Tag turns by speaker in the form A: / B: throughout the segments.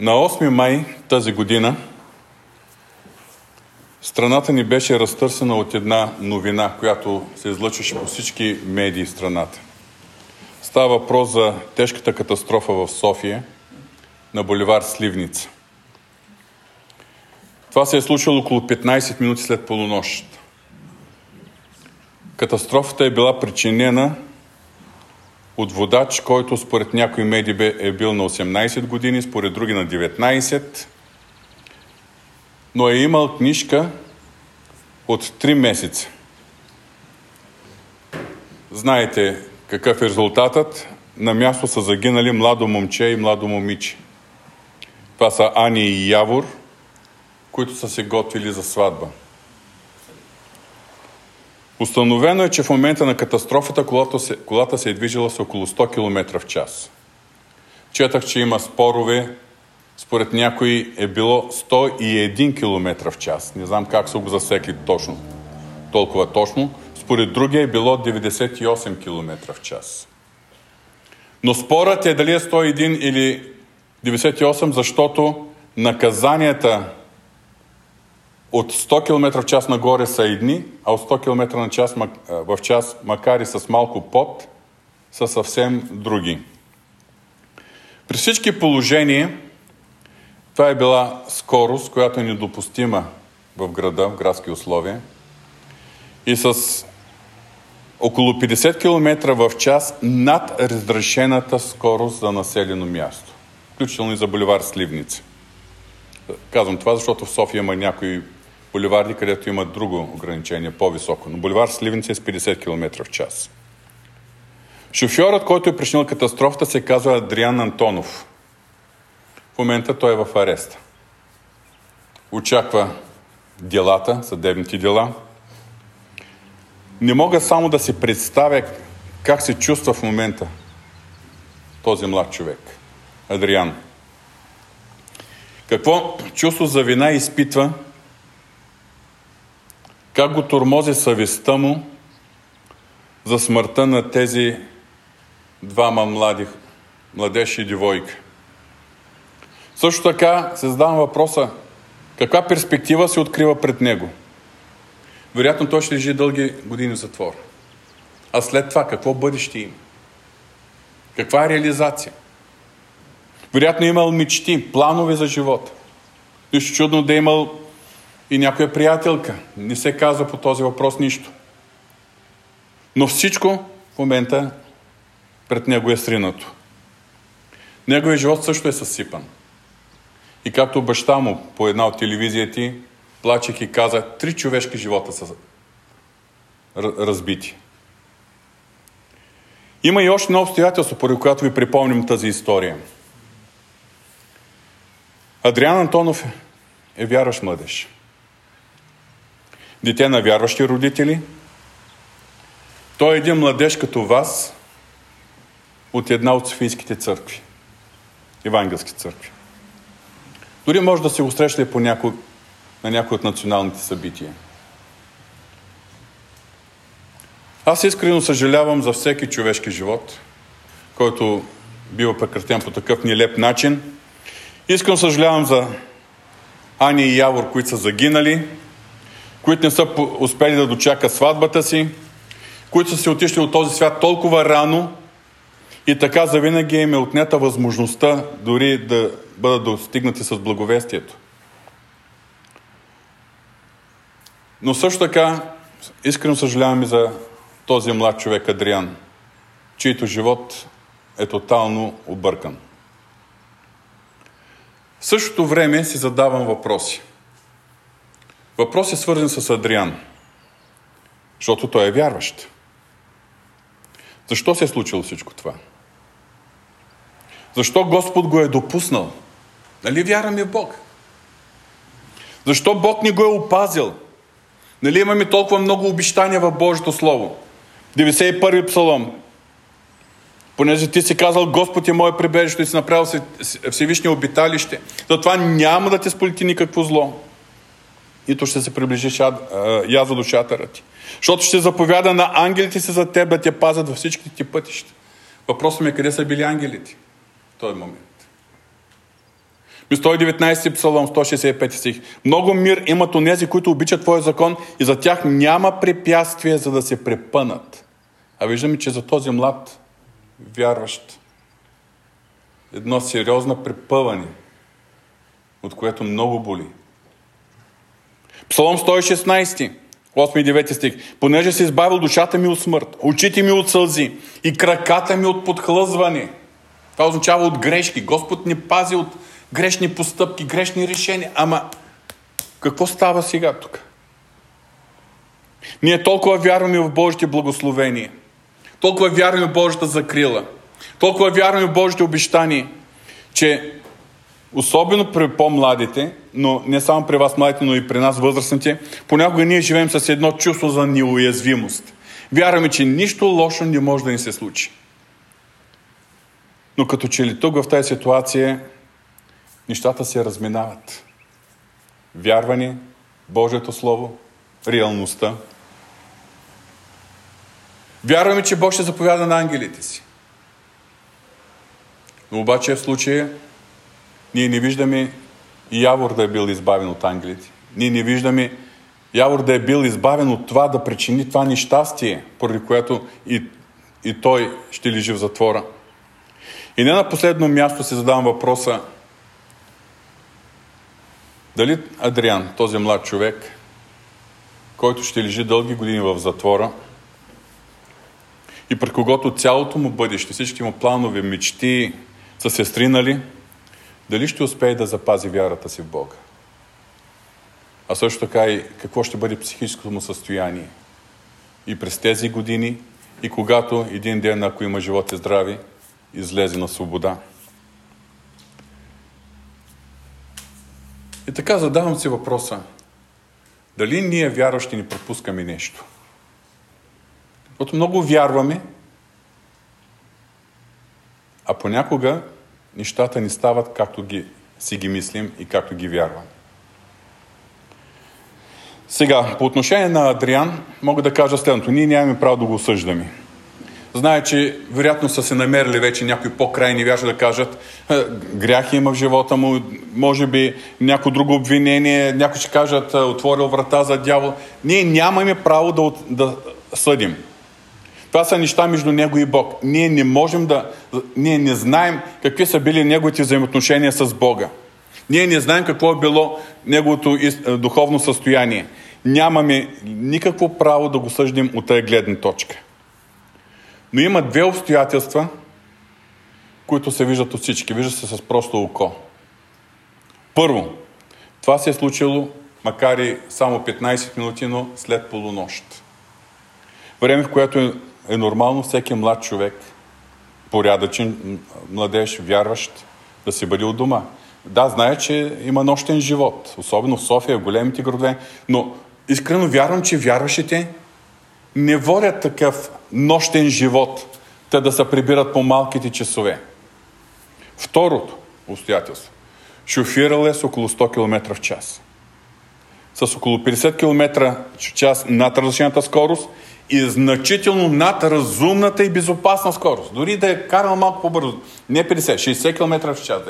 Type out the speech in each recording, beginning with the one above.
A: На 8 май тази година страната ни беше разтърсена от една новина, която се излъчваше по всички медии в страната. Става въпрос за тежката катастрофа в София на боливар Сливница. Това се е случило около 15 минути след полунощ. Катастрофата е била причинена от водач, който според някои медии е бил на 18 години, според други на 19, но е имал книжка от 3 месеца. Знаете какъв е резултатът? На място са загинали младо момче и младо момиче. Това са Ани и Явор, които са се готвили за сватба. Установено е, че в момента на катастрофата колата се, колата се е движила с около 100 км в час. Четах, че има спорове. Според някои е било 101 км в час. Не знам как са го засекли точно. Толкова точно. Според други е било 98 км в час. Но спорът е дали е 101 или 98, защото наказанията от 100 км в час нагоре са едни, а от 100 км на час, в час, макар и с малко под, са съвсем други. При всички положения, това е била скорост, която е недопустима в града, в градски условия. И с около 50 км в час над разрешената скорост за населено място, включително и за боливар Сливница. Казвам това, защото в София има някои боливарди, където има друго ограничение, по-високо. Но боливар Сливница е с 50 км в час. Шофьорът, който е причинил катастрофата, се казва Адриан Антонов. В момента той е в ареста. Очаква делата, съдебните дела. Не мога само да си представя как се чувства в момента този млад човек. Адриан. Какво чувство за вина изпитва как го тормози съвестта му за смъртта на тези двама млади, младеж и девойка. Също така се задавам въпроса, каква перспектива се открива пред него? Вероятно той ще лежи дълги години в затвор. А след това какво бъдеще има? Каква е реализация? Вероятно е имал мечти, планове за живота. Нищо чудно да е имал и някоя приятелка. Не се казва по този въпрос нищо. Но всичко в момента пред него е сринато. Неговият живот също е съсипан. И както баща му по една от телевизията плачех каза, три човешки живота са разбити. Има и още едно обстоятелство, поради което ви припомним тази история. Адриан Антонов е вярващ младеж дете на вярващи родители. Той е един младеж като вас от една от Софийските църкви, евангелски църкви. Дори може да се го срещате по няко, на някои от националните събития. Аз искрено съжалявам за всеки човешки живот, който бива прекратен по такъв нелеп начин. Искам съжалявам за Ани и Явор, които са загинали, които не са успели да дочакат сватбата си, които са се отишли от този свят толкова рано и така завинаги им е отнета възможността дори да бъдат достигнати с благовестието. Но също така искрено съжалявам и за този млад човек Адриан, чийто живот е тотално объркан. В същото време си задавам въпроси. Въпрос е свързан с Адриан, защото той е вярващ. Защо се е случило всичко това? Защо Господ го е допуснал? Нали вярваме в Бог? Защо Бог ни го е опазил? Нали имаме толкова много обещания в Божието Слово? 91-и псалом. Понеже ти си казал, Господ е мое прибежище и си направил Всевишния обиталище, затова няма да ти сполети никакво зло нито ще се приближиш яза до шатъра ти. Защото ще заповяда на ангелите си за теб да те пазят във всичките ти пътища. Въпросът ми е къде са били ангелите в този момент. И 119 псалом, 165 стих. Много мир имат онези, които обичат Твоя закон и за тях няма препятствие, за да се препънат. А виждаме, че за този млад вярващ едно сериозно препъване, от което много боли. Псалом 116, 8 и 9 стих. Понеже се избавил душата ми от смърт, очите ми от сълзи и краката ми от подхлъзване. Това означава от грешки. Господ ни пази от грешни постъпки, грешни решения. Ама какво става сега тук? Ние толкова вярваме в Божите благословение. Толкова вярваме в Божията закрила. Толкова вярваме в Божите обещания, че особено при по-младите, но не само при вас младите, но и при нас възрастните, понякога ние живеем с едно чувство за неуязвимост. Вярваме, че нищо лошо не може да ни се случи. Но като че ли тук в тази ситуация нещата се разминават. Вярване, Божието Слово, реалността. Вярваме, че Бог ще заповяда на ангелите си. Но обаче в случая ние не виждаме Явор да е бил избавен от ангелите. Ние не виждаме Явор да е бил избавен от това да причини това нещастие, поради което и, и той ще лежи в затвора. И не на последно място се задавам въпроса дали Адриан, този млад човек, който ще лежи дълги години в затвора и при когото цялото му бъдеще, всички му планове, мечти са се стринали, дали ще успее да запази вярата си в Бога? А също така и какво ще бъде психическото му състояние. И през тези години, и когато един ден, ако има живот и здрави, излезе на свобода. И така задавам си въпроса. Дали ние вярващи ни пропускаме нещо? Защото много вярваме, а понякога нещата ни стават както ги, си ги мислим и както ги вярваме. Сега, по отношение на Адриан, мога да кажа следното. Ние нямаме право да го осъждаме. Знае, че вероятно са се намерили вече някои по-крайни вяжи да кажат «Е, грях има в живота му, може би някои друго обвинение, някои ще кажат «Е, отворил врата за дявол. Ние нямаме право да, да съдим. Това са неща между него и Бог. Ние не можем да... Ние не знаем какви са били неговите взаимоотношения с Бога. Ние не знаем какво е било неговото е, духовно състояние. Нямаме никакво право да го съждим от тази гледна точка. Но има две обстоятелства, които се виждат от всички. Вижда се с просто око. Първо, това се е случило, макар и само 15 минути, но след полунощ. Време, в което е, нормално всеки млад човек, порядъчен, младеж, вярващ, да се бъде от дома. Да, знае, че има нощен живот, особено в София, в големите градове, но искрено вярвам, че вярващите не водят такъв нощен живот, те да се прибират по малките часове. Второто обстоятелство. Шофирал е с около 100 км в час. С около 50 км в час над разрешената скорост и значително над разумната и безопасна скорост. Дори да е карал малко по-бързо, не 50, 60 км в час.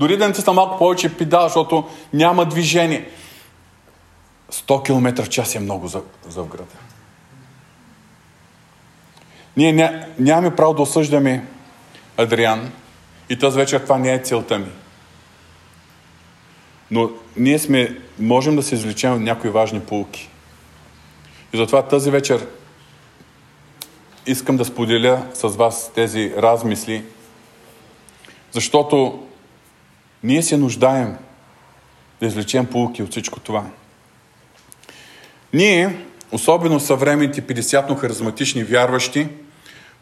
A: Дори да натисна малко повече педал, защото няма движение. 100 км в час е много за, за в. Ние ня, нямаме право да осъждаме Адриан и тази вечер това не е целта ми. Но ние сме, можем да се извлечем някои важни полуки. И затова тази вечер искам да споделя с вас тези размисли, защото ние се нуждаем да извлечем полуки от всичко това. Ние, особено съвременните 50-но-харизматични вярващи,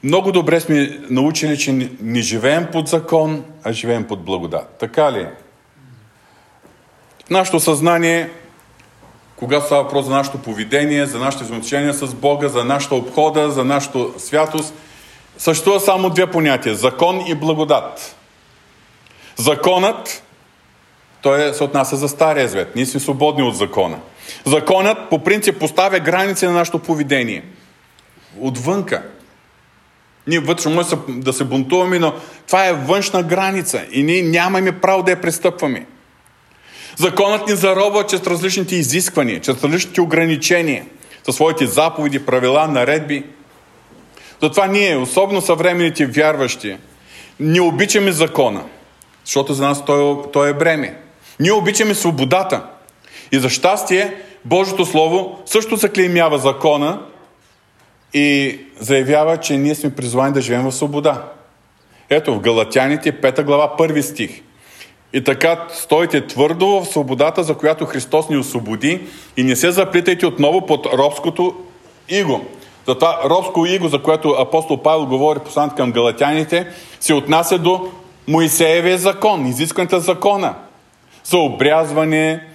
A: много добре сме научили, че не живеем под закон, а живеем под благодат. Така ли? В нашето съзнание, когато става въпрос за нашето поведение, за нашите взаимоотношения с Бога, за нашата обхода, за нашата святост, съществува само две понятия – закон и благодат. Законът, той е, се отнася за Стария Звет. Ние сме свободни от закона. Законът по принцип поставя граници на нашето поведение. Отвънка. Ние вътре може да се бунтуваме, но това е външна граница и ние нямаме право да я престъпваме. Законът ни заробва чрез различните изисквания, чрез различните ограничения, със своите заповеди, правила, наредби. Затова ние, особено съвременните вярващи, не обичаме закона, защото за нас той, той е бреме. Ние обичаме свободата. И за щастие, Божието Слово също заклеймява закона и заявява, че ние сме призвани да живеем в свобода. Ето в Галатяните, 5 глава, първи стих. И така стойте твърдо в свободата, за която Христос ни освободи и не се заплитайте отново под робското иго. Затова робско иго, за което апостол Павел говори посланието към галатяните, се отнася до Моисеевия закон, изискването закона. За обрязване,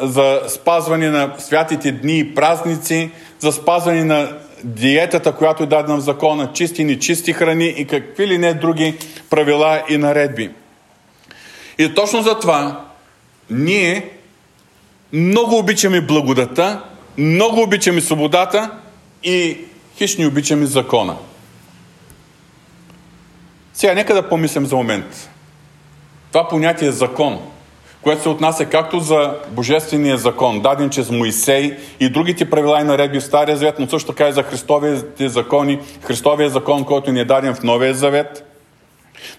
A: за спазване на святите дни и празници, за спазване на диетата, която е дадена в закона, чисти и нечисти храни и какви ли не други правила и наредби. И точно за това ние много обичаме благодата, много обичаме свободата и хищни обичаме закона. Сега нека да помислим за момент. Това понятие е закон – което се отнася както за Божествения закон, даден чрез Моисей и другите правила и наредби в Стария завет, но също така и за Христовите закони, Христовия закон, който ни е даден в Новия завет.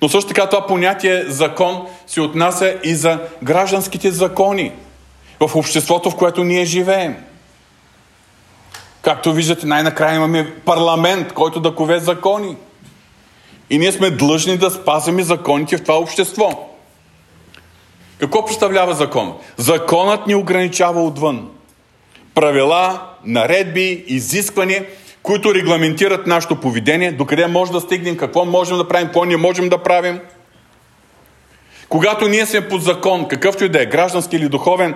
A: Но също така това понятие закон се отнася и за гражданските закони в обществото, в което ние живеем. Както виждате, най-накрая имаме парламент, който да кове закони. И ние сме длъжни да спазваме законите в това общество. Какво представлява закон? Законът ни ограничава отвън. Правила, наредби, изисквания, които регламентират нашето поведение, докъде може да стигнем, какво можем да правим, какво не можем да правим. Когато ние сме под закон, какъвто и да е, граждански или духовен,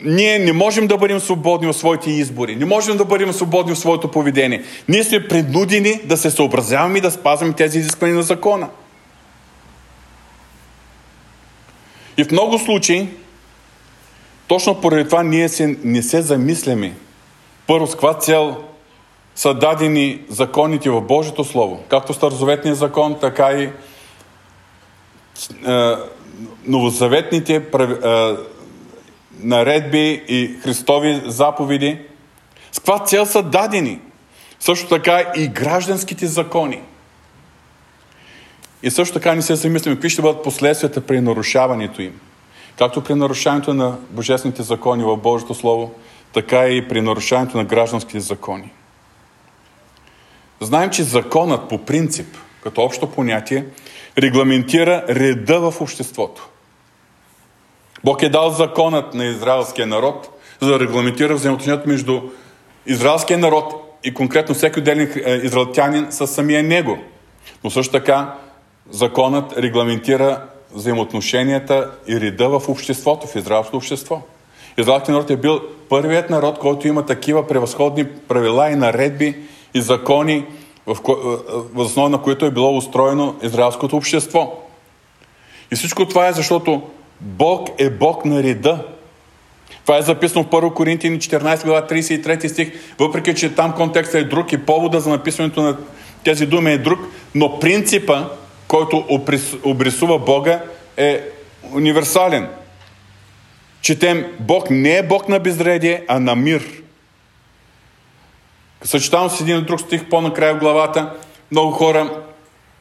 A: ние не можем да бъдем свободни в своите избори, не можем да бъдем свободни в своето поведение. Ние сме принудени да се съобразяваме и да спазваме тези изисквания на закона. И в много случаи, точно поради това ние се, не се замисляме. Първо, с каква цел са дадени законите в Божието Слово, както Старозаветния закон, така и е, новозаветните е, наредби и Христови заповеди. С каква цел са дадени? Също така и гражданските закони – и също така не се замислим какви ще бъдат последствията при нарушаването им. Както при нарушаването на божествените закони в Божието Слово, така и при нарушаването на гражданските закони. Знаем, че законът по принцип, като общо понятие, регламентира реда в обществото. Бог е дал законът на израелския народ, за да регламентира взаимоотношението между израелския народ и конкретно всеки отделен е, израелтянин с самия него. Но също така законът регламентира взаимоотношенията и реда в обществото, в израелското общество. Израелският народ е бил първият народ, който има такива превъзходни правила и наредби и закони, в, основа на които е било устроено израелското общество. И всичко това е защото Бог е Бог на реда. Това е записано в 1 Коринтини 14 глава 33 стих, въпреки че там контекстът е друг и повода за написването на тези думи е друг, но принципа който обрисува Бога, е универсален. Четем, Бог не е Бог на безредие, а на мир. Съчетано с един друг стих по-накрая в главата, много хора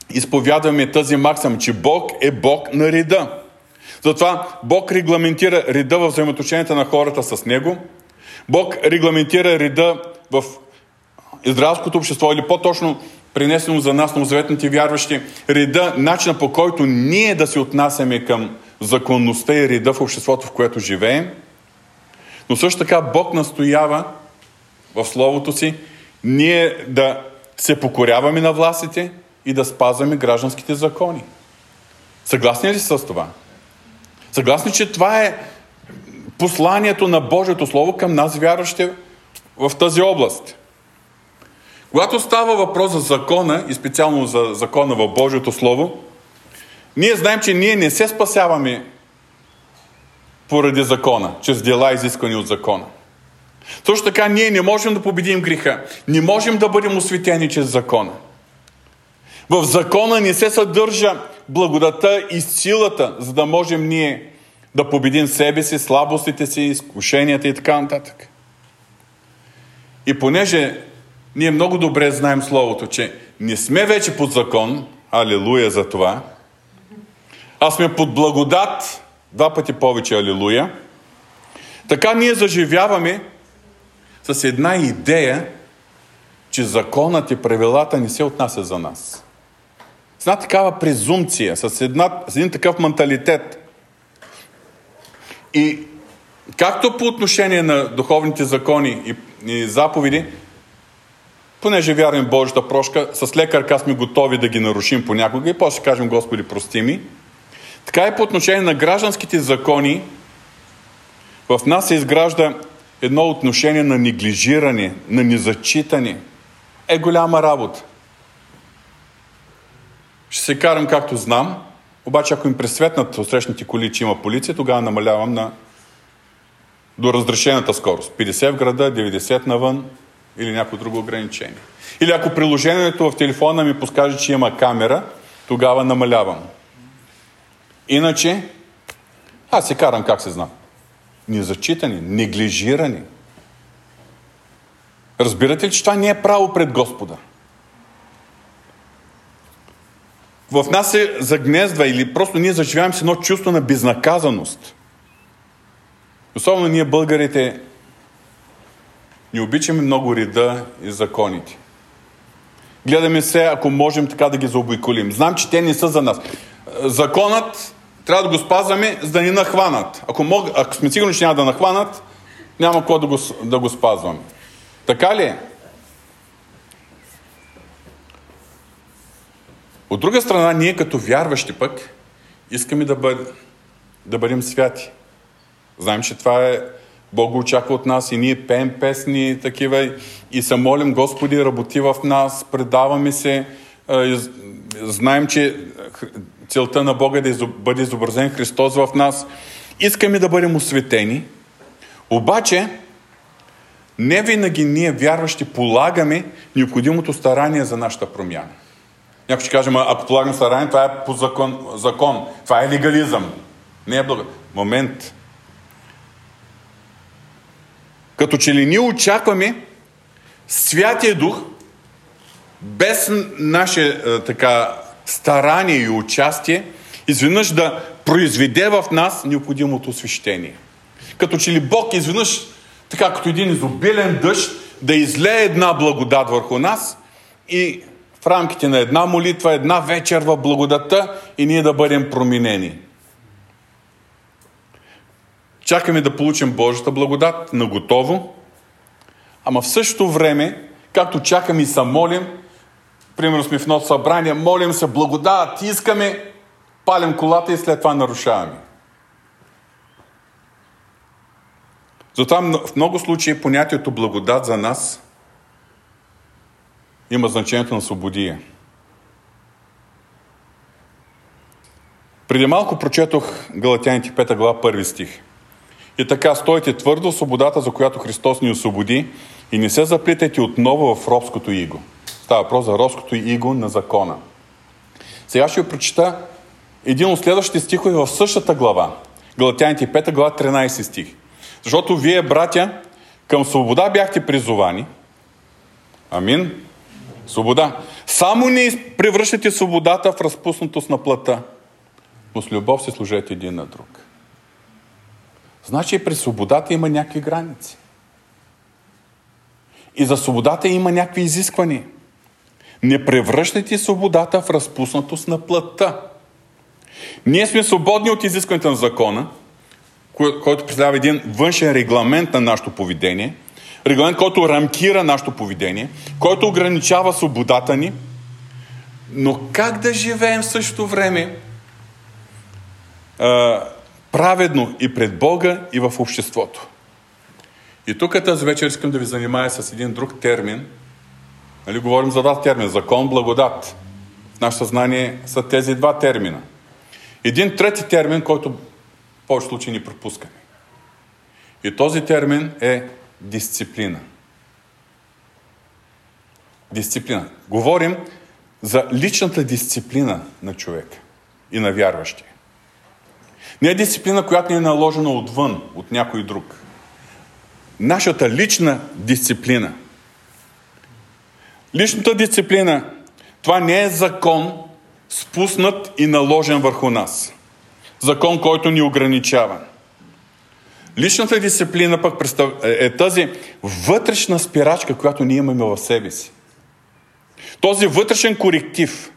A: изповядваме тази максима, че Бог е Бог на реда. Затова Бог регламентира реда в взаимоотношенията на хората с Него. Бог регламентира реда в израелското общество, или по-точно принесено за нас, новозаветните вярващи, реда, начина по който ние да се отнасяме към законността и реда в обществото, в което живеем. Но също така Бог настоява в Словото си ние да се покоряваме на властите и да спазваме гражданските закони. Съгласни ли с това? Съгласни, че това е посланието на Божието Слово към нас, вярващи в тази област. Когато става въпрос за закона и специално за закона в Божието Слово, ние знаем, че ние не се спасяваме поради закона, чрез дела изискани от закона. Също така ние не можем да победим греха. Не можем да бъдем осветени чрез закона. В закона не се съдържа благодата и силата, за да можем ние да победим себе си, слабостите си, изкушенията и така нататък. И понеже ние много добре знаем Словото, че не сме вече под закон, алилуя за това, а сме под благодат, два пъти повече алилуя, така ние заживяваме с една идея, че законът и правилата не се отнася за нас. С една такава презумпция, с, една, с един такъв менталитет. И както по отношение на духовните закони и, и заповеди, понеже вярвам в Божията прошка, с лекарка сме готови да ги нарушим понякога и после кажем Господи прости ми. Така и по отношение на гражданските закони, в нас се изгражда едно отношение на неглижиране, на незачитане. Е голяма работа. Ще се карам както знам, обаче ако им пресветнат срещните коли, че има полиция, тогава намалявам на до разрешената скорост. 50 в града, 90 навън или някое друго ограничение. Или ако приложението в телефона ми подскаже, че има камера, тогава намалявам. Иначе, аз се карам как се знам. Незачитани, неглижирани. Разбирате ли, че това не е право пред Господа? В нас се загнездва или просто ние заживяваме с едно чувство на безнаказаност. Особено ние българите не обичаме много реда и законите. Гледаме се, ако можем така да ги заобиколим. Знам, че те не са за нас. Законът трябва да го спазваме, за да ни нахванат. Ако, мог, ако сме сигурни, че няма да нахванат, няма какво да го, да го спазваме. Така ли? От друга страна, ние като вярващи пък искаме да, бъд, да бъдем святи. Знаем, че това е Бог го очаква от нас и ние пеем песни такива и се молим Господи, работи в нас, предаваме се, знаем, че целта на Бога е да бъде изобразен Христос в нас. Искаме да бъдем осветени, обаче не винаги ние вярващи полагаме необходимото старание за нашата промяна. Някой ще каже, ако полагам старание, това е по закон, закон. Това е легализъм. Не е благо. Момент. Като че ли ние очакваме Святия Дух, без наше е, така старание и участие, изведнъж да произведе в нас необходимото освещение. Като че ли Бог изведнъж, така като един изобилен дъжд, да излее една благодат върху нас и в рамките на една молитва, една вечер в благодата и ние да бъдем променени. Чакаме да получим Божията благодат на готово, ама в същото време, както чакаме и са молим, примерно сме в едно събрание, молим се благодат, искаме, палим колата и след това нарушаваме. Затова в много случаи понятието благодат за нас има значението на свободия. Преди малко прочетох Галатяните 5 глава 1 стих. И така, стойте твърдо в свободата, за която Христос ни освободи и не се заплитайте отново в робското иго. Става въпрос за робското иго на закона. Сега ще ви прочита един от следващите стихове в същата глава. Галатяните 5 глава 13 стих. Защото вие, братя, към свобода бяхте призовани. Амин. Свобода. Само не превръщате свободата в разпуснатост на плата, но с любов се служете един на друг. Значи при свободата има някакви граници. И за свободата има някакви изисквания. Не превръщайте свободата в разпуснатост на плътта. Ние сме свободни от изискването на закона, който представлява един външен регламент на нашето поведение, регламент, който рамкира нашето поведение, който ограничава свободата ни, но как да живеем в същото време праведно и пред Бога, и в обществото. И тук тази вечер искам да ви занимая с един друг термин. Нали, говорим за два термина. Закон, благодат. В наше съзнание са тези два термина. Един трети термин, който в повече случаи ни пропускаме. И този термин е дисциплина. Дисциплина. Говорим за личната дисциплина на човека и на вярващия. Не е дисциплина, която ни е наложена отвън, от някой друг. Нашата лична дисциплина. Личната дисциплина, това не е закон, спуснат и наложен върху нас. Закон, който ни ограничава. Личната дисциплина пък е, е тази вътрешна спирачка, която ние имаме в себе си. Този вътрешен коректив,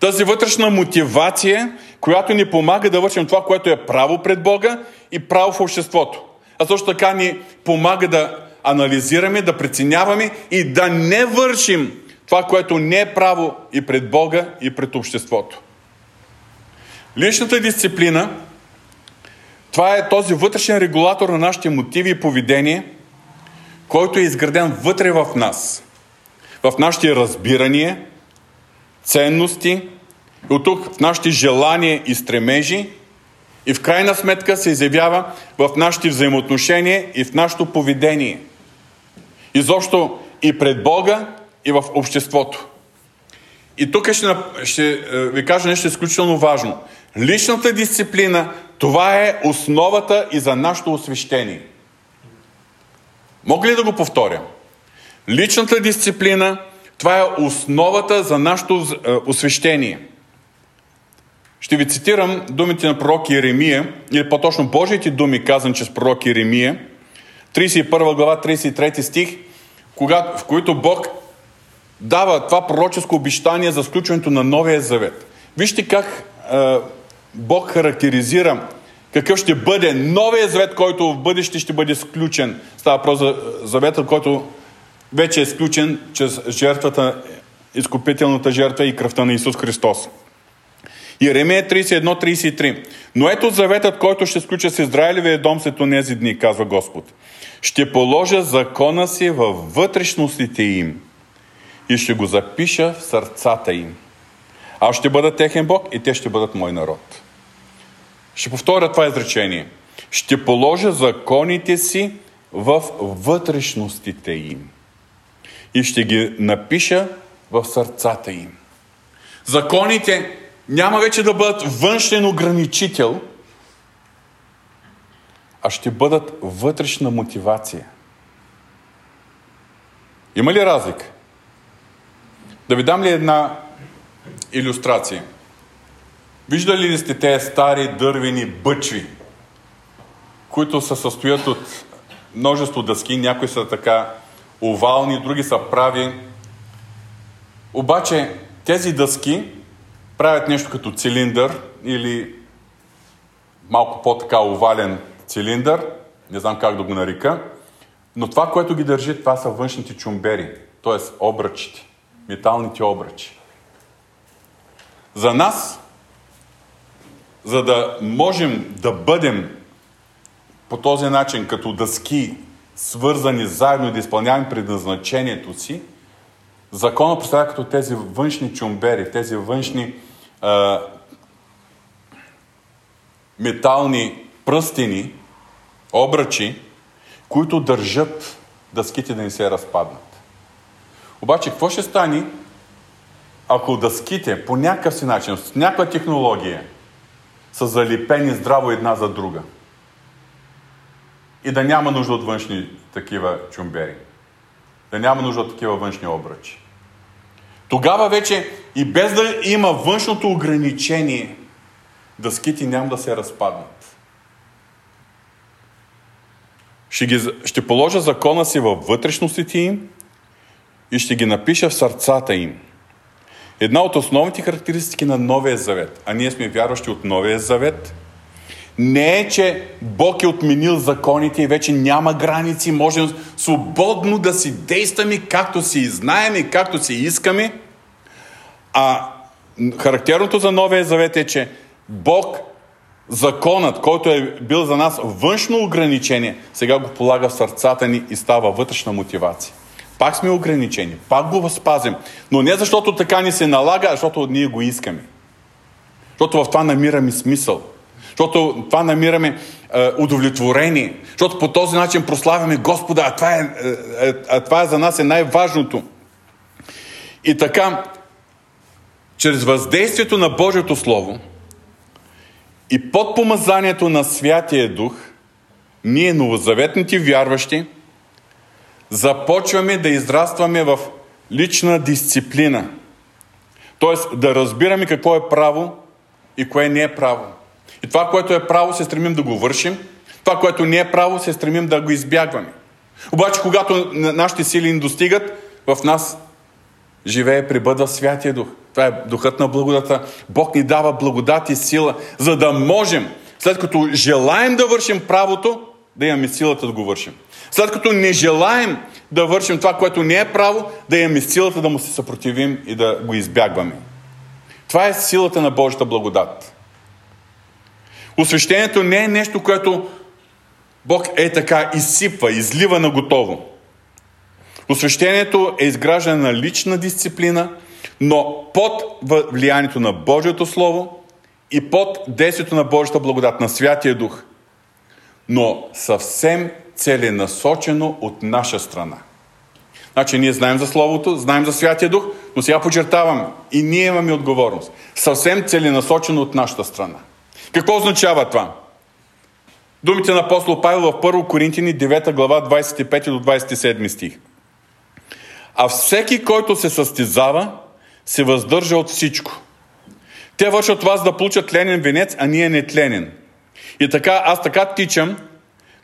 A: тази вътрешна мотивация, която ни помага да вършим това, което е право пред Бога и право в обществото. А също така ни помага да анализираме, да преценяваме и да не вършим това, което не е право и пред Бога, и пред обществото. Личната дисциплина, това е този вътрешен регулатор на нашите мотиви и поведение, който е изграден вътре в нас. В нашите разбирания, ценности, и от тук в нашите желания и стремежи, и в крайна сметка се изявява в нашите взаимоотношения и в нашето поведение. Изобщо и пред Бога, и в обществото. И тук ще, ще е, ви кажа нещо изключително важно. Личната дисциплина, това е основата и за нашето освещение. Мога ли да го повторя? Личната дисциплина, това е основата за нашето е, освещение. Ще ви цитирам думите на пророк Еремия, или по-точно Божиите думи, казан чрез пророк Еремия, 31 глава, 33 стих, в които Бог дава това пророческо обещание за сключването на Новия завет. Вижте как е, Бог характеризира какъв ще бъде новия завет, който в бъдеще ще бъде сключен. Става въпрос за заветът, който вече е сключен чрез жертвата, изкупителната жертва и кръвта на Исус Христос. Иеремия 31-33. Но ето заветът, който ще сключа с Израилевия дом след тези дни, казва Господ. Ще положа закона си във вътрешностите им и ще го запиша в сърцата им. Аз ще бъда техен Бог и те ще бъдат мой народ. Ще повторя това изречение. Ще положа законите си в вътрешностите им и ще ги напиша в сърцата им. Законите няма вече да бъдат външен ограничител, а ще бъдат вътрешна мотивация. Има ли разлика? Да ви дам ли една иллюстрация? Виждали ли сте тези стари дървени бъчви, които се състоят от множество дъски, някои са така овални, други са прави. Обаче тези дъски правят нещо като цилиндър или малко по-така овален цилиндър, не знам как да го нарека, но това, което ги държи, това са външните чумбери, т.е. обръчите, металните обръчи. За нас, за да можем да бъдем по този начин като дъски, свързани заедно и да изпълняваме предназначението си, закона представя като тези външни чумбери, тези външни а, метални пръстени, обръчи, които държат дъските да не се разпаднат. Обаче, какво ще стане, ако дъските по някакъв си начин, с някаква технология, са залепени здраво една за друга? И да няма нужда от външни такива чумбери. Да няма нужда от такива външни обръчи. Тогава вече и без да има външното ограничение, дъските няма да се разпаднат. Ще, ги, ще положа закона си във вътрешностите им и ще ги напиша в сърцата им. Една от основните характеристики на Новия Завет, а ние сме вярващи от Новия Завет, не е, че Бог е отменил законите и вече няма граници, можем свободно да си действаме както си знаем и както си искаме. А характерното за Новия Завет е, че Бог, законът, който е бил за нас външно ограничение, сега го полага в сърцата ни и става вътрешна мотивация. Пак сме ограничени, пак го възпазим. Но не защото така ни се налага, а защото ние го искаме. Защото в това намираме смисъл. Защото това намираме е, удовлетворение. Защото по този начин прославяме Господа, а това е, е, е, а това е за нас е най-важното. И така, чрез въздействието на Божието Слово И под помазанието на Святия Дух, ние, новозаветните вярващи, започваме да израстваме в лична дисциплина. Тоест да разбираме какво е право и кое не е право. И това, което е право, се стремим да го вършим. Това, което не е право, се стремим да го избягваме. Обаче, когато нашите сили ни достигат, в нас живее, прибъдва Святия Дух. Това е духът на благодата. Бог ни дава благодат и сила, за да можем, след като желаем да вършим правото, да имаме силата да го вършим. След като не желаем да вършим това, което не е право, да имаме силата да му се съпротивим и да го избягваме. Това е силата на Божията благодат. Освещението не е нещо, което Бог е така изсипва, излива на готово. Освещението е изграждане на лична дисциплина, но под влиянието на Божието Слово и под действието на Божията благодат, на Святия Дух. Но съвсем целенасочено от наша страна. Значи ние знаем за Словото, знаем за Святия Дух, но сега подчертавам и ние имаме отговорност. Съвсем целенасочено от нашата страна. Какво означава това? Думите на апостол Павел в 1 Коринтини 9 глава 25 до 27 стих. А всеки, който се състезава, се въздържа от всичко. Те вършат вас да получат тленен венец, а ние не тленен. И така, аз така тичам,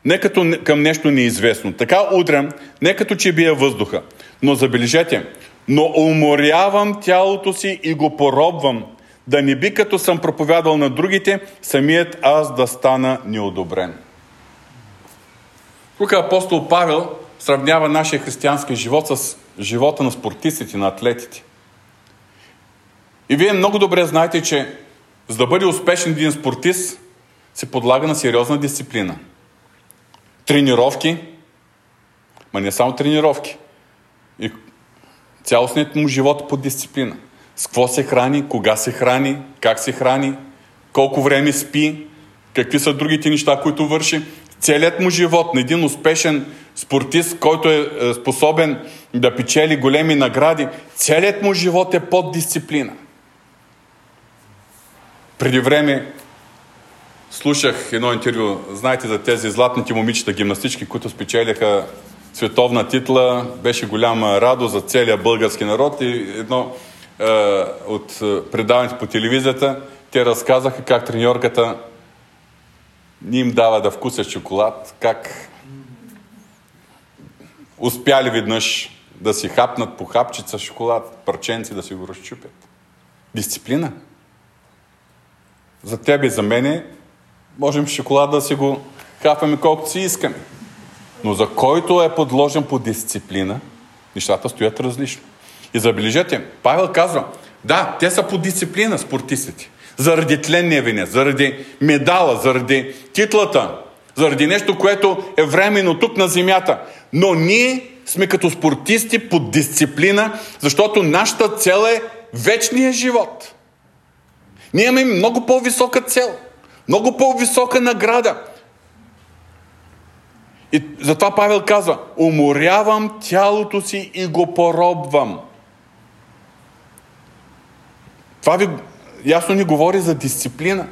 A: не като към нещо неизвестно. Така удрям, не като че бия въздуха. Но забележете, но уморявам тялото си и го поробвам, да не би като съм проповядал на другите, самият аз да стана неодобрен. Тук апостол Павел сравнява нашия християнски живот с живота на спортистите, на атлетите. И вие много добре знаете, че за да бъде успешен един спортист, се подлага на сериозна дисциплина. Тренировки, ма не само тренировки. И цялостният му живот под дисциплина. С какво се храни, кога се храни, как се храни, колко време спи, какви са другите неща, които върши. Целият му живот на един успешен спортист, който е, е способен да печели големи награди, целият му живот е под дисциплина. Преди време слушах едно интервю, знаете за тези златните момичета гимнастички, които спечелиха световна титла, беше голяма радост за целия български народ и едно е, от е, предаването по телевизията, те разказаха как треньорката ни им дава да вкусят шоколад, как успяли веднъж да си хапнат по хапчица шоколад, парченци да си го разчупят. Дисциплина. За тебе и за мене можем шоколад да си го хапаме колкото си искаме. Но за който е подложен по дисциплина, нещата стоят различно. И забележете, Павел казва, да, те са по дисциплина, спортистите. Заради тленния венец, заради медала, заради титлата, заради нещо, което е временно тук на земята. Но ние сме като спортисти под дисциплина, защото нашата цел е вечния живот. Ние имаме много по-висока цел, много по-висока награда. И затова Павел казва, уморявам тялото си и го поробвам. Това ви ясно ни говори за дисциплина.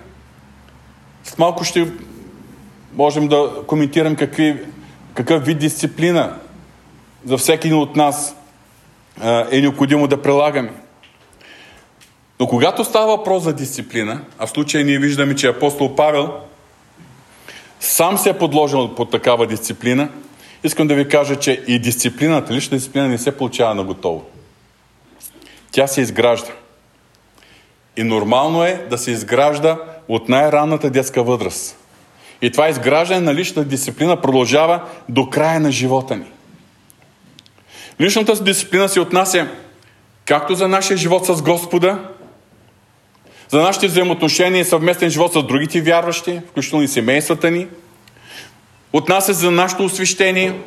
A: С малко ще можем да коментирам какви, какъв вид дисциплина за всеки един от нас е необходимо да прилагаме. Но когато става въпрос за дисциплина, а в случая ние виждаме, че апостол Павел сам се е подложил под такава дисциплина, искам да ви кажа, че и дисциплината, лична дисциплина не се получава на готово. Тя се изгражда. И нормално е да се изгражда от най-ранната детска възраст. И това изграждане на лична дисциплина продължава до края на живота ни. Личната дисциплина се отнася както за нашия живот с Господа, за нашите взаимоотношения и съвместен живот с другите вярващи, включително и семействата ни, отнася за нашето освещение,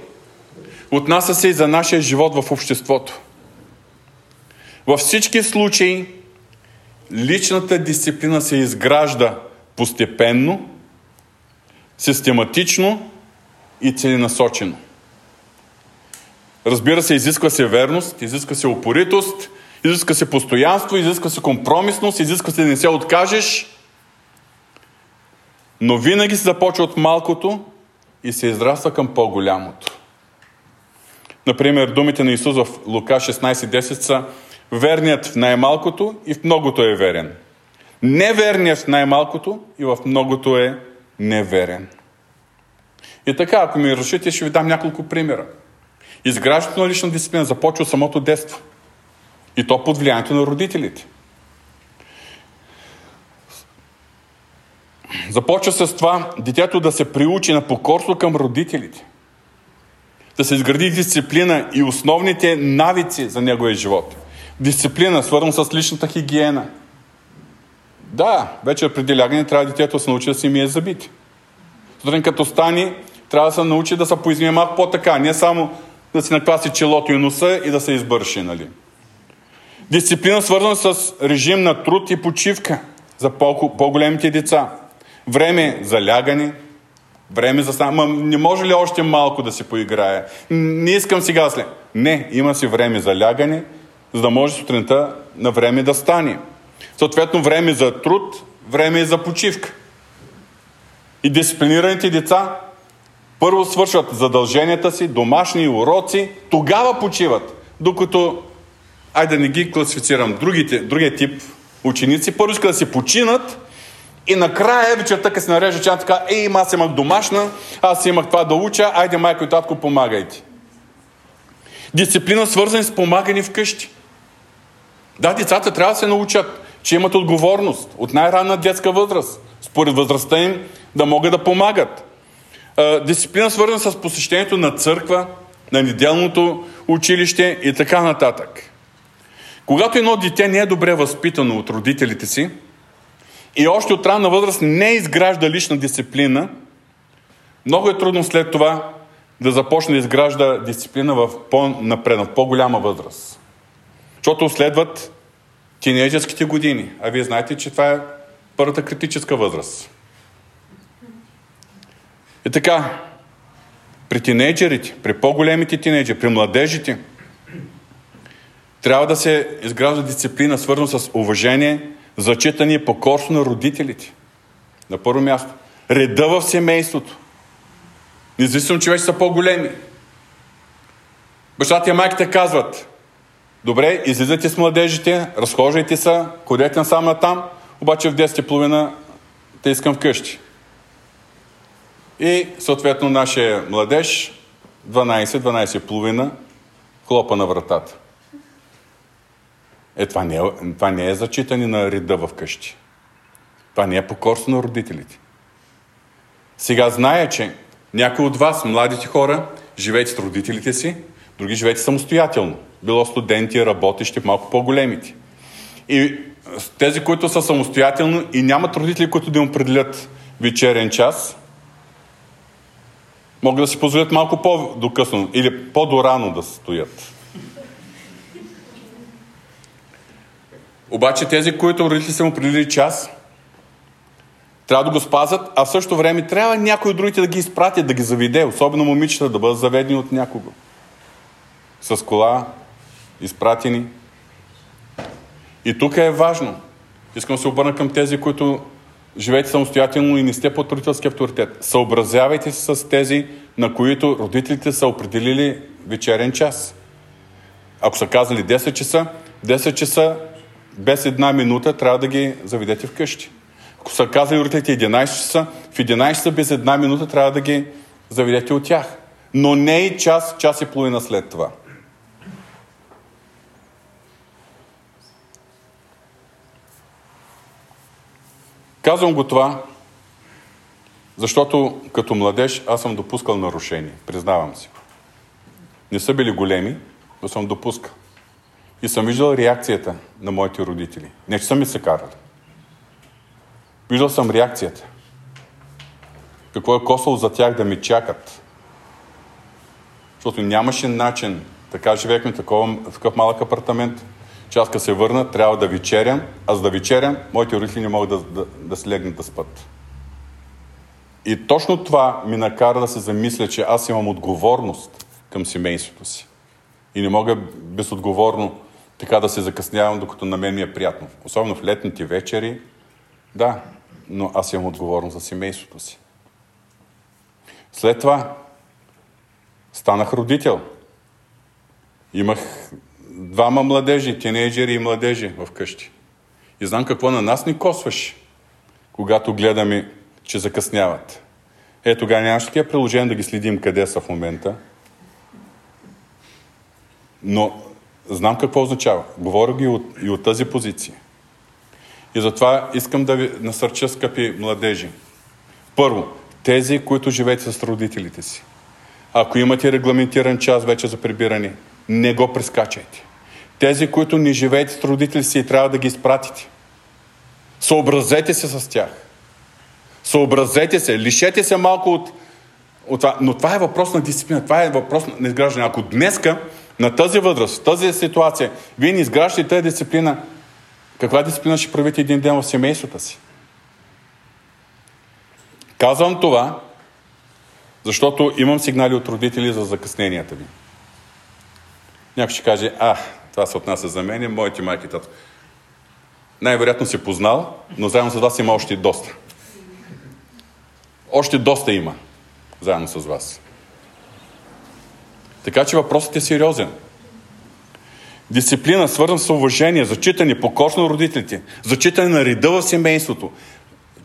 A: отнася се и за нашия живот в обществото. Във всички случаи личната дисциплина се изгражда постепенно, систематично и целенасочено. Разбира се, изисква се верност, изисква се упоритост, изисква се постоянство, изисква се компромисност, изисква се да не се откажеш. Но винаги се започва от малкото и се израства към по-голямото. Например, думите на Исус в Лука 16.10 са Верният в най-малкото и в многото е верен. Неверният в най-малкото и в многото е неверен. И така, ако ми решите, ще ви дам няколко примера. Изграждането на лична дисциплина започва от самото детство. И то под влиянието на родителите. Започва с това детето да се приучи на покорство към родителите. Да се изгради дисциплина и основните навици за неговия живот. Дисциплина, свързана с личната хигиена. Да, вече преди лягане трябва детето да се научи да си мие зъбите. Сутрин като стани, трябва да се научи да се поизмие малко по-така, не само да си накласи челото и носа и да се избърши, нали? Дисциплина свързана с режим на труд и почивка за по-големите деца. Време за лягане, време за сам. не може ли още малко да си поиграе? Не искам сега след. Не, има си време за лягане, за да може сутринта на време да стане. Съответно, време за труд, време за почивка. И дисциплинираните деца първо свършват задълженията си, домашни уроци, тогава почиват. Докато, айде да не ги класифицирам, другите, другия тип ученици, първо искат да си починат и накрая вечерта, като се нарежа чан така, ей, аз имах домашна, аз имах това да уча, айде майко и татко, помагайте. Дисциплина свързана с помагане вкъщи. Да, децата трябва да се научат, че имат отговорност от най-ранна детска възраст, според възрастта им, да могат да помагат. Дисциплина свързана с посещението на църква, на неделното училище и така нататък. Когато едно дете не е добре възпитано от родителите си и още от ранна възраст не изгражда лична дисциплина, много е трудно след това да започне да изгражда дисциплина в по-напредна, в по-голяма възраст. Защото следват тинейджерските години. А вие знаете, че това е първата критическа възраст. И така, при тинейджерите, при по-големите тинейджери, при младежите, трябва да се изгражда дисциплина, свързана с уважение, зачитане и покорство на родителите. На първо място. Реда в семейството. Независимо, че вече са по-големи. Бащата и майките казват, добре, излизайте с младежите, разхождайте се, ходете насам на там, обаче в 10.30 те искам вкъщи. И съответно нашия младеж 12-12.30 хлопа на вратата. Е, това не е, това не е зачитане на реда в къщи. Това не е покорство на родителите. Сега зная, че някои от вас, младите хора, живеете с родителите си, други живеете самостоятелно. Било студенти, работещи, малко по-големите. И тези, които са самостоятелно и нямат родители, които да им определят вечерен час, могат да си позволят малко по-докъсно или по-дорано да стоят. Обаче тези, които родители са му определили час, трябва да го спазят, а в същото време трябва някой от другите да ги изпратят, да ги заведе, особено момичета, да бъдат заведени от някого. С кола, изпратени. И тук е важно. Искам да се обърна към тези, които живеете самостоятелно и не сте под родителски авторитет. Съобразявайте се с тези, на които родителите са определили вечерен час. Ако са казали 10 часа, 10 часа без една минута трябва да ги заведете вкъщи. Ако са казали родителите 11 часа, в 11 часа без една минута трябва да ги заведете от тях. Но не и час, час и половина след това. Казвам го това, защото като младеж аз съм допускал нарушения. Признавам си. Не са били големи, но съм допускал. И съм виждал реакцията на моите родители. Не, че са ми се карали. Виждал съм реакцията. Какво е косвало за тях да ми чакат. Защото нямаше начин, така живеехме такова, такъв малък апартамент, че аз се върна, трябва да вечерям, а за да вечерям, моите родители не могат да, да, да се да спят. И точно това ми накара да се замисля, че аз имам отговорност към семейството си. И не мога безотговорно така да се закъснявам, докато на мен ми е приятно. Особено в летните вечери. Да, но аз имам отговорност за семейството си. След това станах родител. Имах двама младежи, тинейджери и младежи в къщи. И знам какво на нас ни косваш, когато гледаме, че закъсняват. Е, тогава нямаше такива приложения да ги следим къде са в момента. Но знам какво означава. Говоря ги от, и от тази позиция. И затова искам да ви насърча, скъпи младежи. Първо, тези, които живеете с родителите си. Ако имате регламентиран час вече за прибиране, не го прескачайте. Тези, които не живеете с родители си и трябва да ги изпратите. Съобразете се с тях. Съобразете се, лишете се малко от, от това. Но това е въпрос на дисциплина, това е въпрос на изграждане. Ако днеска, на тази възраст, в тази ситуация, вие не изграждате тази дисциплина, каква дисциплина ще правите един ден в семейството си? Казвам това, защото имам сигнали от родители за закъсненията ви. Някой ще каже, а, това се отнася за мен, моите майки тато. Най-вероятно си познал, но заедно с вас има още доста. Още доста има, заедно с вас. Така че въпросът е сериозен. Дисциплина, свързана с уважение, зачитане, покорство на родителите, зачитане на реда в семейството,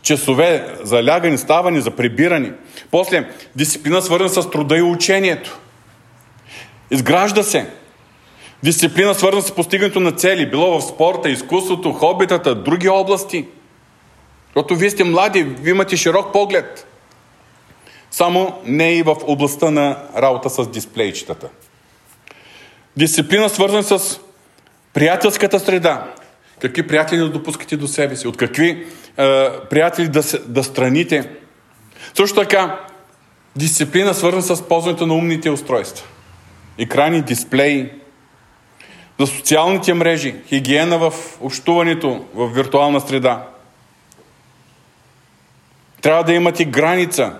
A: часове за лягане, ставане, за прибиране. После, дисциплина, свързана с труда и учението. Изгражда се. Дисциплина, свързана с постигането на цели, било в спорта, изкуството, хобитата, други области. Защото вие сте млади, вие имате широк поглед. Само не и в областта на работа с дисплейчетата. Дисциплина свързана с приятелската среда. Какви приятели да допускате до себе си? От какви е, приятели да, да страните? Също така, дисциплина свързана с ползването на умните устройства. Екрани, дисплеи, за социалните мрежи, хигиена в общуването в виртуална среда. Трябва да имате граница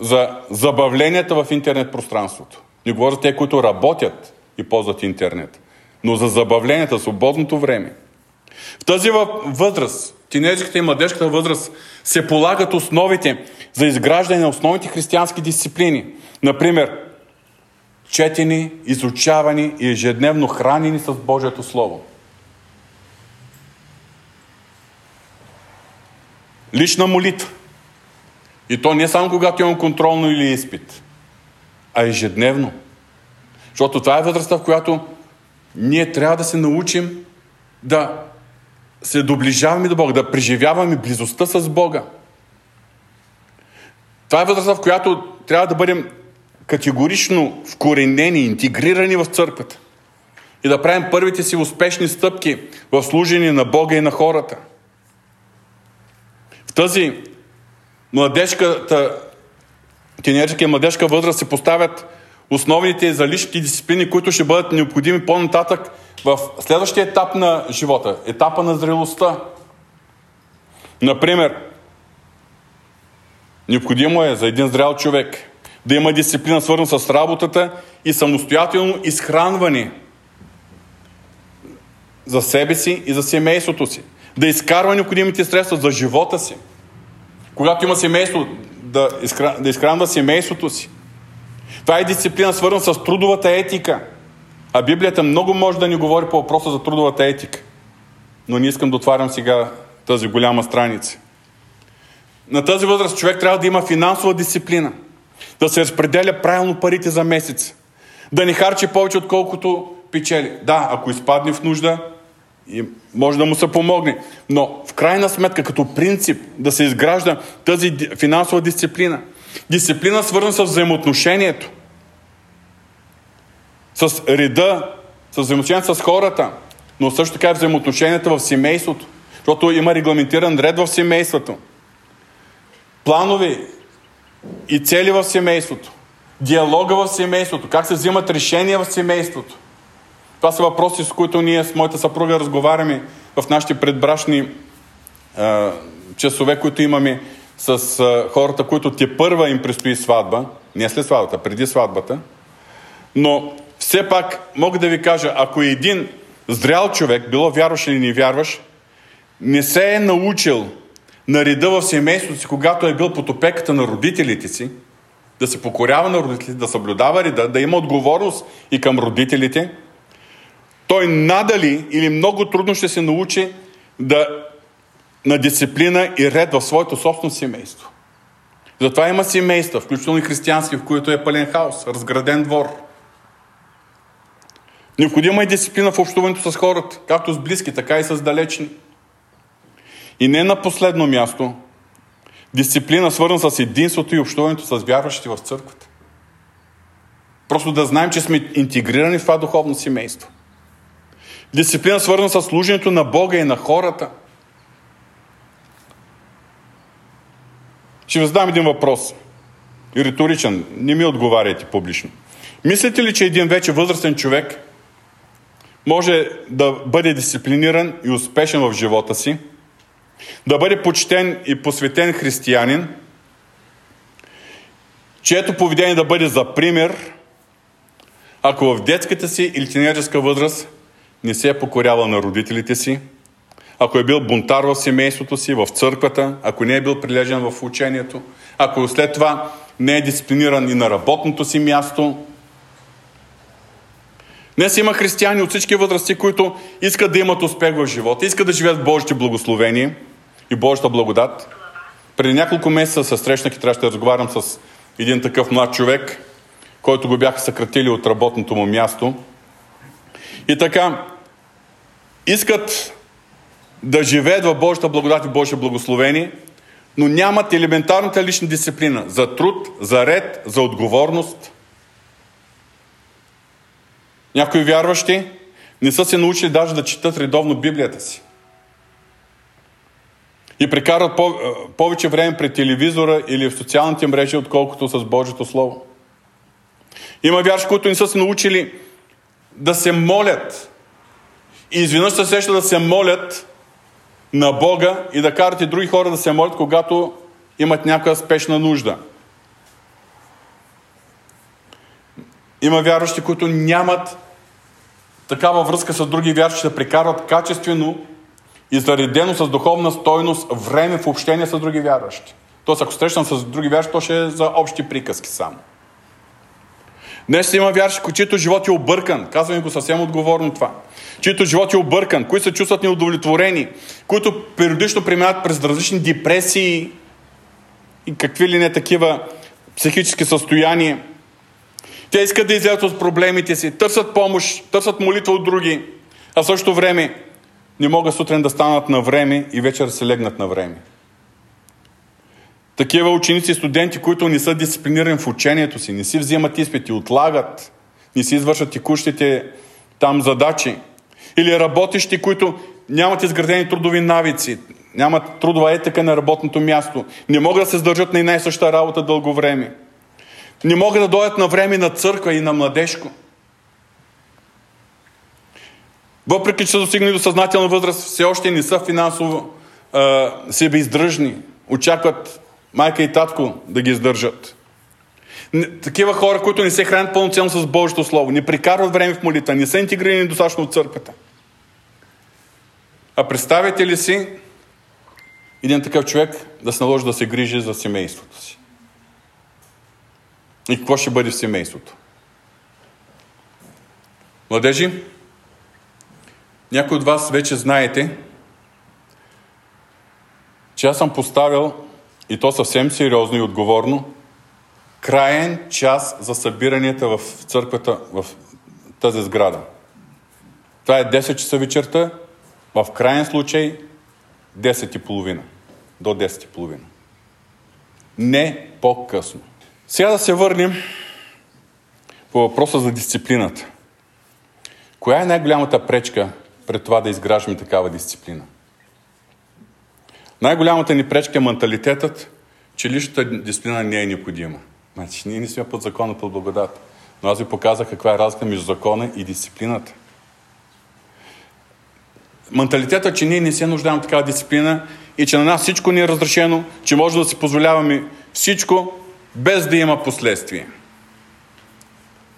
A: за забавленията в интернет пространството. Не говоря за те, които работят и ползват интернет, но за забавленията, свободното време. В тази възраст, тинейджерската и младежката възраст, се полагат основите за изграждане на основните християнски дисциплини. Например, четени, изучавани и ежедневно хранени с Божието Слово. Лична молитва – и то не само когато имам контролно или изпит, а ежедневно. Защото това е възрастта, в която ние трябва да се научим да се доближаваме до Бога, да преживяваме близостта с Бога. Това е възрастта, в която трябва да бъдем категорично вкоренени, интегрирани в църквата и да правим първите си успешни стъпки в служение на Бога и на хората. В тази младежката, тинейджерска и младежка възраст се поставят основните за личните дисциплини, които ще бъдат необходими по-нататък в следващия етап на живота, етапа на зрелостта. Например, необходимо е за един зрял човек да има дисциплина свързана с работата и самостоятелно изхранване за себе си и за семейството си. Да изкарва необходимите средства за живота си – когато има семейство, да, изхран, да изхранва семейството си. Това е дисциплина свързана с трудовата етика. А Библията много може да ни говори по въпроса за трудовата етика. Но не искам да отварям сега тази голяма страница. На тази възраст човек трябва да има финансова дисциплина. Да се разпределя правилно парите за месец. Да не харчи повече, отколкото печели. Да, ако изпадне в нужда, и може да му се помогне. Но в крайна сметка, като принцип да се изгражда тази финансова дисциплина. Дисциплина свързана с взаимоотношението. С реда, с взаимоотношението с хората, но също така и взаимоотношенията в семейството. Защото има регламентиран ред в семейството. Планови и цели в семейството. Диалога в семейството. Как се взимат решения в семейството. Това са въпроси, с които ние с моята съпруга разговаряме в нашите предбрашни а, часове, които имаме с а, хората, които те първа им предстои сватба, не след сватбата, преди сватбата. Но все пак мога да ви кажа, ако е един зрял човек, било вярваш или не вярваш, не се е научил на реда в семейството си, когато е бил под опеката на родителите си, да се покорява на родителите, да съблюдава реда, да има отговорност и към родителите, той надали или много трудно ще се научи да, на дисциплина и ред в своето собствено семейство. Затова има семейства, включително и християнски, в които е пълен хаос, разграден двор. Необходима е дисциплина в общуването с хората, както с близки, така и с далечни. И не на последно място, дисциплина свързана с единството и общуването с вярващите в църквата. Просто да знаем, че сме интегрирани в това духовно семейство. Дисциплина свързана с служенето на Бога и на хората. Ще ви задам един въпрос. И риторичен. Не ми отговаряйте публично. Мислите ли, че един вече възрастен човек може да бъде дисциплиниран и успешен в живота си, да бъде почтен и посветен християнин, чието поведение да бъде за пример, ако в детската си или тинейджерска възраст не се е покорява на родителите си, ако е бил бунтар в семейството си, в църквата, ако не е бил прилежен в учението, ако след това не е дисциплиниран и на работното си място. Днес има християни от всички възрасти, които искат да имат успех в живота, искат да живеят в Божите благословения и Божията благодат. Преди няколко месеца се срещнах и трябваше да разговарям с един такъв млад човек, който го бяха съкратили от работното му място. И така, искат да живеят в Божията благодат и Божие благословение, но нямат елементарната лична дисциплина за труд, за ред, за отговорност. Някои вярващи не са се научили даже да четат редовно Библията си. И прекарат повече време пред телевизора или в социалните мрежи, отколкото с Божието Слово. Има вярши, които не са се научили да се молят. И изведнъж се сеща да се молят на Бога и да карат и други хора да се молят, когато имат някаква спешна нужда. Има вярващи, които нямат такава връзка с други вярващи, да прекарват качествено и заредено с духовна стойност време в общение с други вярващи. Тоест, ако срещам с други вярващи, то ще е за общи приказки само. Днес има вярши, чието живот е объркан. Казвам го съвсем отговорно това. Чието живот е объркан, които се чувстват неудовлетворени, които периодично преминават през различни депресии и какви ли не такива психически състояния. Те искат да излязат от проблемите си, търсят помощ, търсят молитва от други, а в същото време не могат сутрин да станат на време и вечер се легнат на време. Такива ученици и студенти, които не са дисциплинирани в учението си, не си взимат изпити, отлагат, не си извършат текущите там задачи. Или работещи, които нямат изградени трудови навици, нямат трудова етика на работното място, не могат да се сдържат на една и съща работа дълго време. Не могат да дойдат на време на църква и на младежко. Въпреки, че са достигнали до съзнателна възраст, все още не са финансово а, себеиздръжни. Очакват майка и татко да ги издържат. Такива хора, които не се хранят пълноценно с Божието Слово, не прикарват време в молитва, не са интегрирани достатъчно от църквата. А представите ли си един такъв човек да се наложи да се грижи за семейството си? И какво ще бъде в семейството? Младежи, някои от вас вече знаете, че аз съм поставил и то съвсем сериозно и отговорно, краен час за събиранията в църквата в тази сграда. Това е 10 часа вечерта, в крайен случай 10 и половина. До 10 и половина. Не по-късно. Сега да се върнем по въпроса за дисциплината. Коя е най-голямата пречка пред това да изграждаме такава дисциплина? Най-голямата ни пречка е менталитетът, че личната дисциплина не е необходима. Значи, ние не сме под закона, под благодат. Но аз ви показах каква е разлика между закона и дисциплината. Менталитета, че ние не се нуждаем такава дисциплина и че на нас всичко ни е разрешено, че може да си позволяваме всичко, без да има последствия.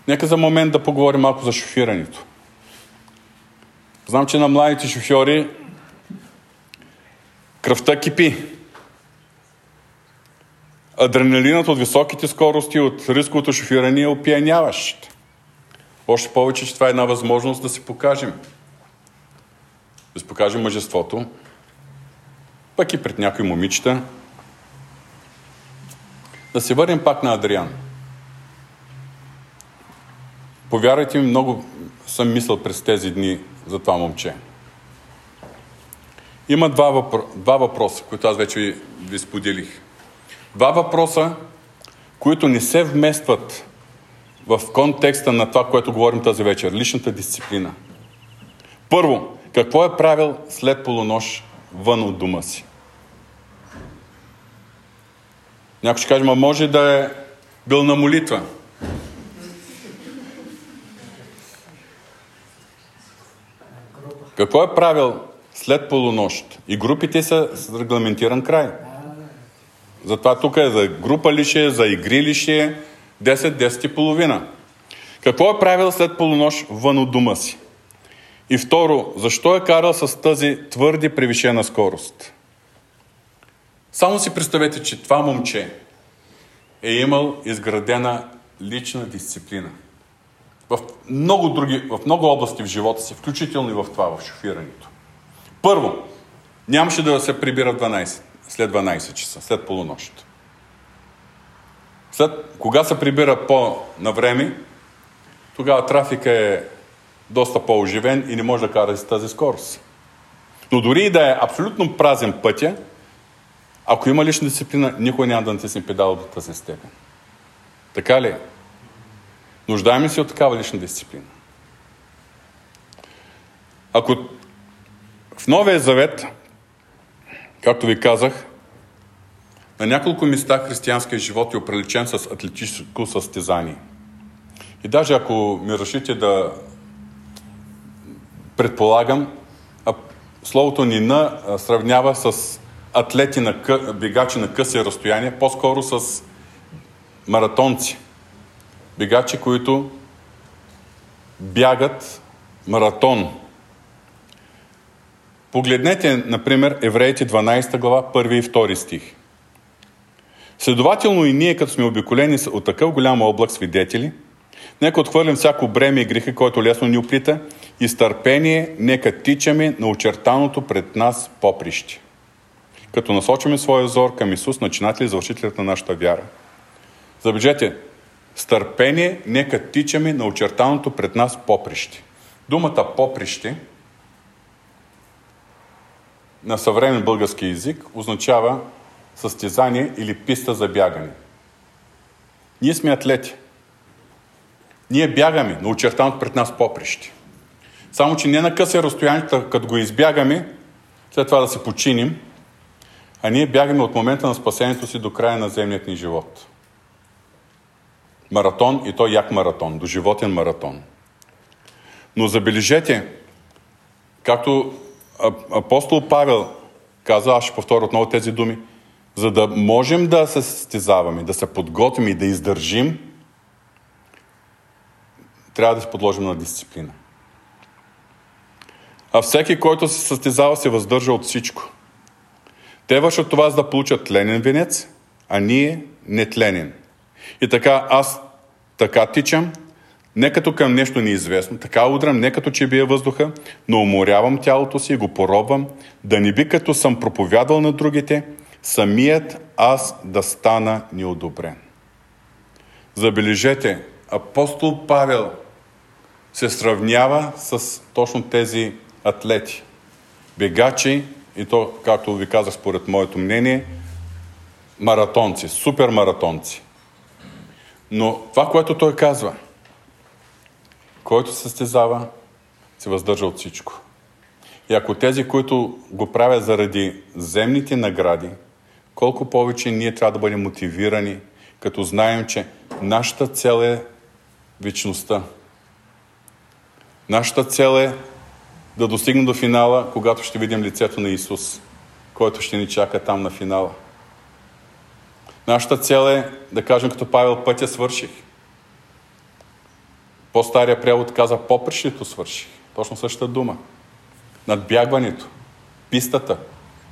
A: Нека за момент да поговорим малко за шофирането. Знам, че на младите шофьори кръвта кипи. Адреналинът от високите скорости, от рисковото шофиране е опияняващ. Още повече, че това е една възможност да се покажем. Да се покажем мъжеството, пък и пред някои момичета. Да се върнем пак на Адриан. Повярвайте ми, много съм мислил през тези дни за това момче. Има два, въпро... два въпроса, които аз вече ви, ви споделих. Два въпроса, които не се вместват в контекста на това, което говорим тази вечер. Личната дисциплина. Първо, какво е правил след полунощ вън от дома си? Някой ще каже, ма може да е бил на молитва. Какво е правил след полунощ? И групите са с регламентиран край. Затова тук е за група ли ще е, за игри ли ще е, 10, 10 и половина. Какво е правил след полунощ вън от дома си? И второ, защо е карал с тази твърди превишена скорост? Само си представете, че това момче е имал изградена лична дисциплина. В много, други, в много области в живота си, включително и в това, в шофирането. Първо, нямаше да се прибира 12, след 12 часа, след полунощ. След, кога се прибира по-на време, тогава трафика е доста по-оживен и не може да кара с тази скорост. Но дори и да е абсолютно празен пътя, ако има лична дисциплина, никой няма да натисне педал до тази степен. Така ли? Нуждаем се от такава лична дисциплина. Ако в Новия Завет, както ви казах, на няколко места християнския живот е оприличен с атлетическо състезание. И даже ако ми решите да предполагам, словото Нина сравнява с атлети на къ... бегачи на къси разстояния, по-скоро с маратонци. Бегачи, които бягат маратон. Погледнете, например, Евреите 12 глава, 1 и 2 стих. Следователно и ние, като сме обиколени от такъв голям облак свидетели, нека отхвърлим всяко бреме и грехи, който лесно ни оплита, и с търпение нека тичаме на очертаното пред нас поприще като насочиме своя взор към Исус, начинател и завършителят на нашата вяра. Забележете, с търпение нека тичаме на очертаното пред нас поприще. Думата поприще на съвремен български язик означава състезание или писта за бягане. Ние сме атлети. Ние бягаме на очертаното пред нас поприще. Само, че не на късе разстоянието, като го избягаме, след това да се починим, а ние бягаме от момента на спасението си до края на земният ни живот. Маратон и то як маратон, до животен маратон. Но забележете, както апостол Павел каза, аз ще повторя отново тези думи, за да можем да се състезаваме, да се подготвим и да издържим, трябва да се подложим на дисциплина. А всеки, който се състезава, се въздържа от всичко. Те вършат това, за да получат тленен венец, а ние не тленен. И така аз така тичам, не като към нещо неизвестно, така удрям, не като че бия въздуха, но уморявам тялото си и го поробвам, да не би като съм проповядал на другите, самият аз да стана неодобрен. Забележете, апостол Павел се сравнява с точно тези атлети, бегачи и то, както ви казах, според моето мнение, маратонци, супер маратонци. Но това, което той казва, който състезава, се въздържа от всичко. И ако тези, които го правят заради земните награди, колко повече ние трябва да бъдем мотивирани, като знаем, че нашата цел е вечността. Нашата цел е да достигнем до финала, когато ще видим лицето на Исус, който ще ни чака там на финала. Нашата цел е да кажем като Павел, пътя свърших. По-стария превод каза, попрещето свърших. Точно същата дума. Надбягването, пистата,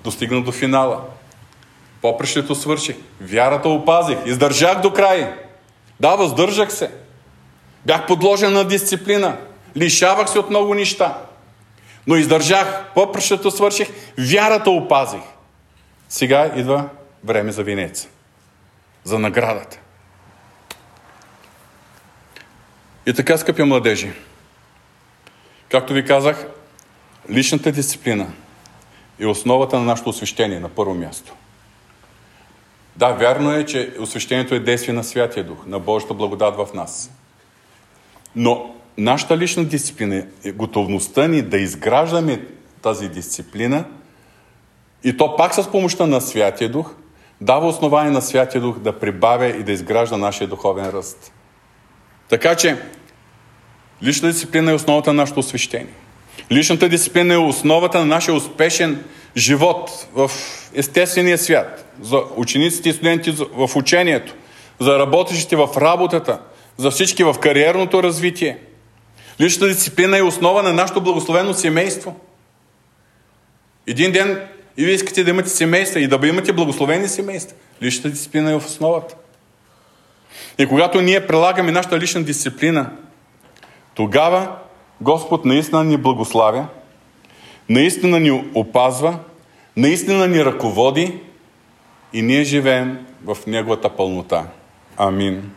A: достигна до финала. Попрещето свърших. Вярата опазих. Издържах до край. Да, въздържах се. Бях подложен на дисциплина. Лишавах се от много неща. Но издържах. Попрещето свърших. Вярата опазих. Сега идва време за винеца. За наградата. И така, скъпи младежи, както ви казах, личната дисциплина е основата на нашето освещение на първо място. Да, вярно е, че освещението е действие на Святия Дух, на Божията благодат в нас. Но нашата лична дисциплина е готовността ни да изграждаме тази дисциплина и то пак с помощта на Святия Дух, дава основание на Святия Дух да прибавя и да изгражда нашия духовен ръст. Така че, лична дисциплина е основата на нашето освещение. Личната дисциплина е основата на нашия успешен живот в естествения свят, за учениците и студентите в учението, за работещите в работата, за всички в кариерното развитие. Личната дисциплина е основа на нашето благословено семейство. Един ден и вие искате да имате семейства и да имате благословени семейства. Личната дисциплина е в основата. И когато ние прилагаме нашата лична дисциплина, тогава Господ наистина ни благославя, наистина ни опазва, наистина ни ръководи и ние живеем в Неговата пълнота. Амин.